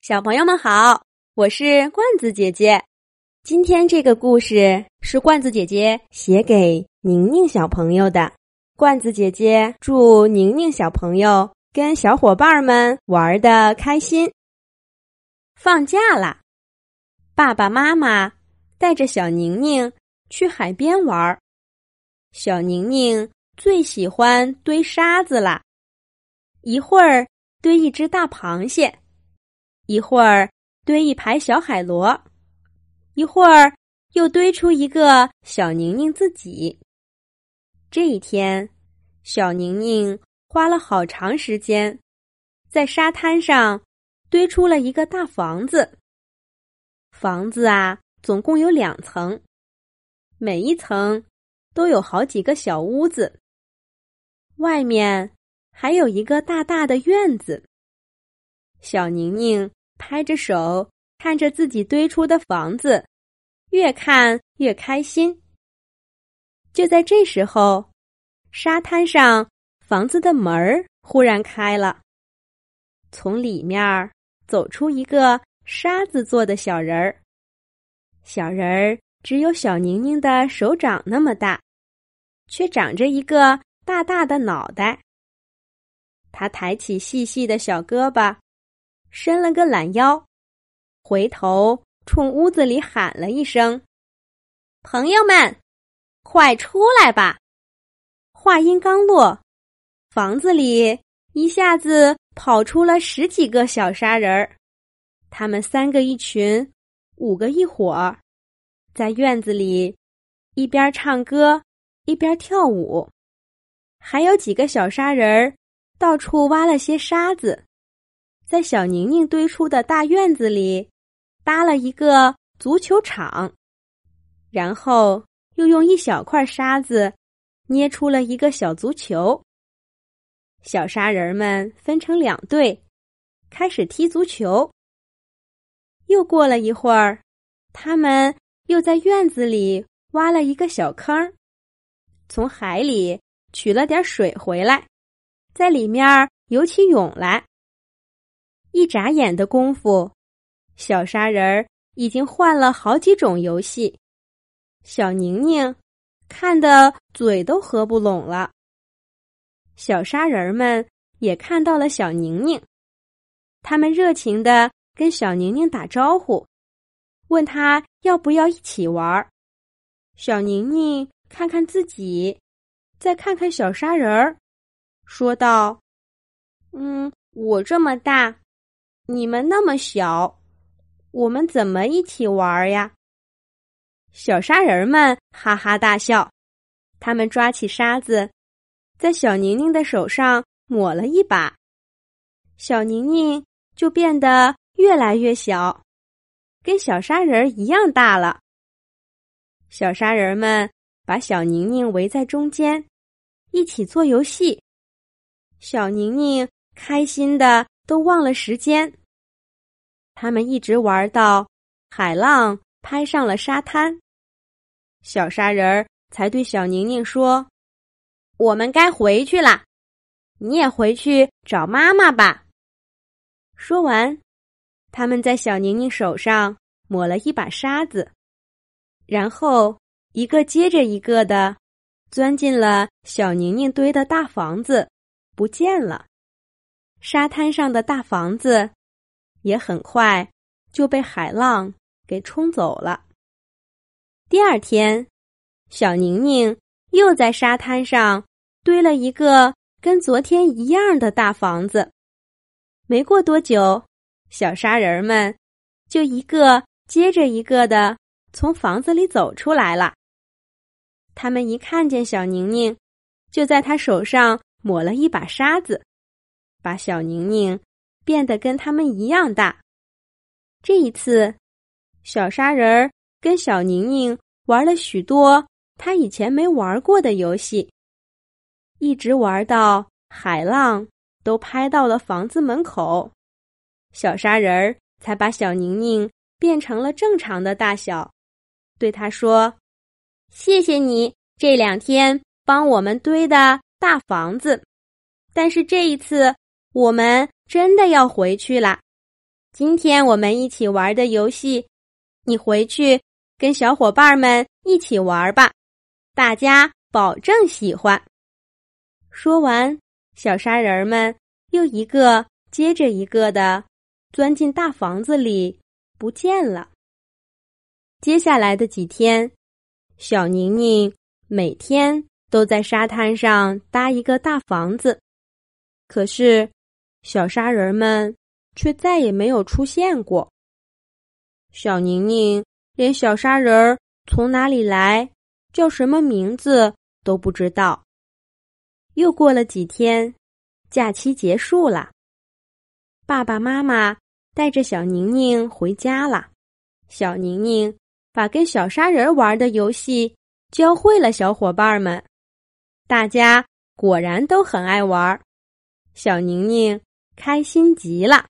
小朋友们好，我是罐子姐姐。今天这个故事是罐子姐姐写给宁宁小朋友的。罐子姐姐祝宁宁小朋友跟小伙伴们玩的开心。放假啦，爸爸妈妈带着小宁宁去海边玩。小宁宁最喜欢堆沙子啦，一会儿堆一只大螃蟹。一会儿堆一排小海螺，一会儿又堆出一个小宁宁自己。这一天，小宁宁花了好长时间，在沙滩上堆出了一个大房子。房子啊，总共有两层，每一层都有好几个小屋子，外面还有一个大大的院子。小宁宁。拍着手看着自己堆出的房子，越看越开心。就在这时候，沙滩上房子的门儿忽然开了，从里面走出一个沙子做的小人儿。小人儿只有小宁宁的手掌那么大，却长着一个大大的脑袋。他抬起细细的小胳膊。伸了个懒腰，回头冲屋子里喊了一声：“朋友们，快出来吧！”话音刚落，房子里一下子跑出了十几个小沙人儿，他们三个一群，五个一伙，在院子里一边唱歌一边跳舞，还有几个小沙人儿到处挖了些沙子。在小宁宁堆出的大院子里，搭了一个足球场，然后又用一小块沙子捏出了一个小足球。小沙人们分成两队，开始踢足球。又过了一会儿，他们又在院子里挖了一个小坑，从海里取了点水回来，在里面游起泳来。一眨眼的功夫，小沙人儿已经换了好几种游戏。小宁宁看的嘴都合不拢了。小沙人们也看到了小宁宁，他们热情的跟小宁宁打招呼，问他要不要一起玩。小宁宁看看自己，再看看小沙人儿，说道：“嗯，我这么大。”你们那么小，我们怎么一起玩呀？小沙人们哈哈大笑，他们抓起沙子，在小宁宁的手上抹了一把，小宁宁就变得越来越小，跟小沙人一样大了。小沙人们把小宁宁围在中间，一起做游戏。小宁宁开心的都忘了时间。他们一直玩到海浪拍上了沙滩，小沙人儿才对小宁宁说：“我们该回去了，你也回去找妈妈吧。”说完，他们在小宁宁手上抹了一把沙子，然后一个接着一个的钻进了小宁宁堆的大房子，不见了。沙滩上的大房子。也很快就被海浪给冲走了。第二天，小宁宁又在沙滩上堆了一个跟昨天一样的大房子。没过多久，小沙人们就一个接着一个的从房子里走出来了。他们一看见小宁宁，就在他手上抹了一把沙子，把小宁宁。变得跟他们一样大。这一次，小沙人儿跟小宁宁玩了许多他以前没玩过的游戏，一直玩到海浪都拍到了房子门口，小沙人儿才把小宁宁变成了正常的大小，对他说：“谢谢你这两天帮我们堆的大房子，但是这一次我们。”真的要回去啦，今天我们一起玩的游戏，你回去跟小伙伴们一起玩吧，大家保证喜欢。”说完，小沙人们又一个接着一个的钻进大房子里，不见了。接下来的几天，小宁宁每天都在沙滩上搭一个大房子，可是小沙人们。却再也没有出现过。小宁宁连小沙人儿从哪里来、叫什么名字都不知道。又过了几天，假期结束了，爸爸妈妈带着小宁宁回家了。小宁宁把跟小沙人玩的游戏教会了小伙伴们，大家果然都很爱玩。小宁宁开心极了。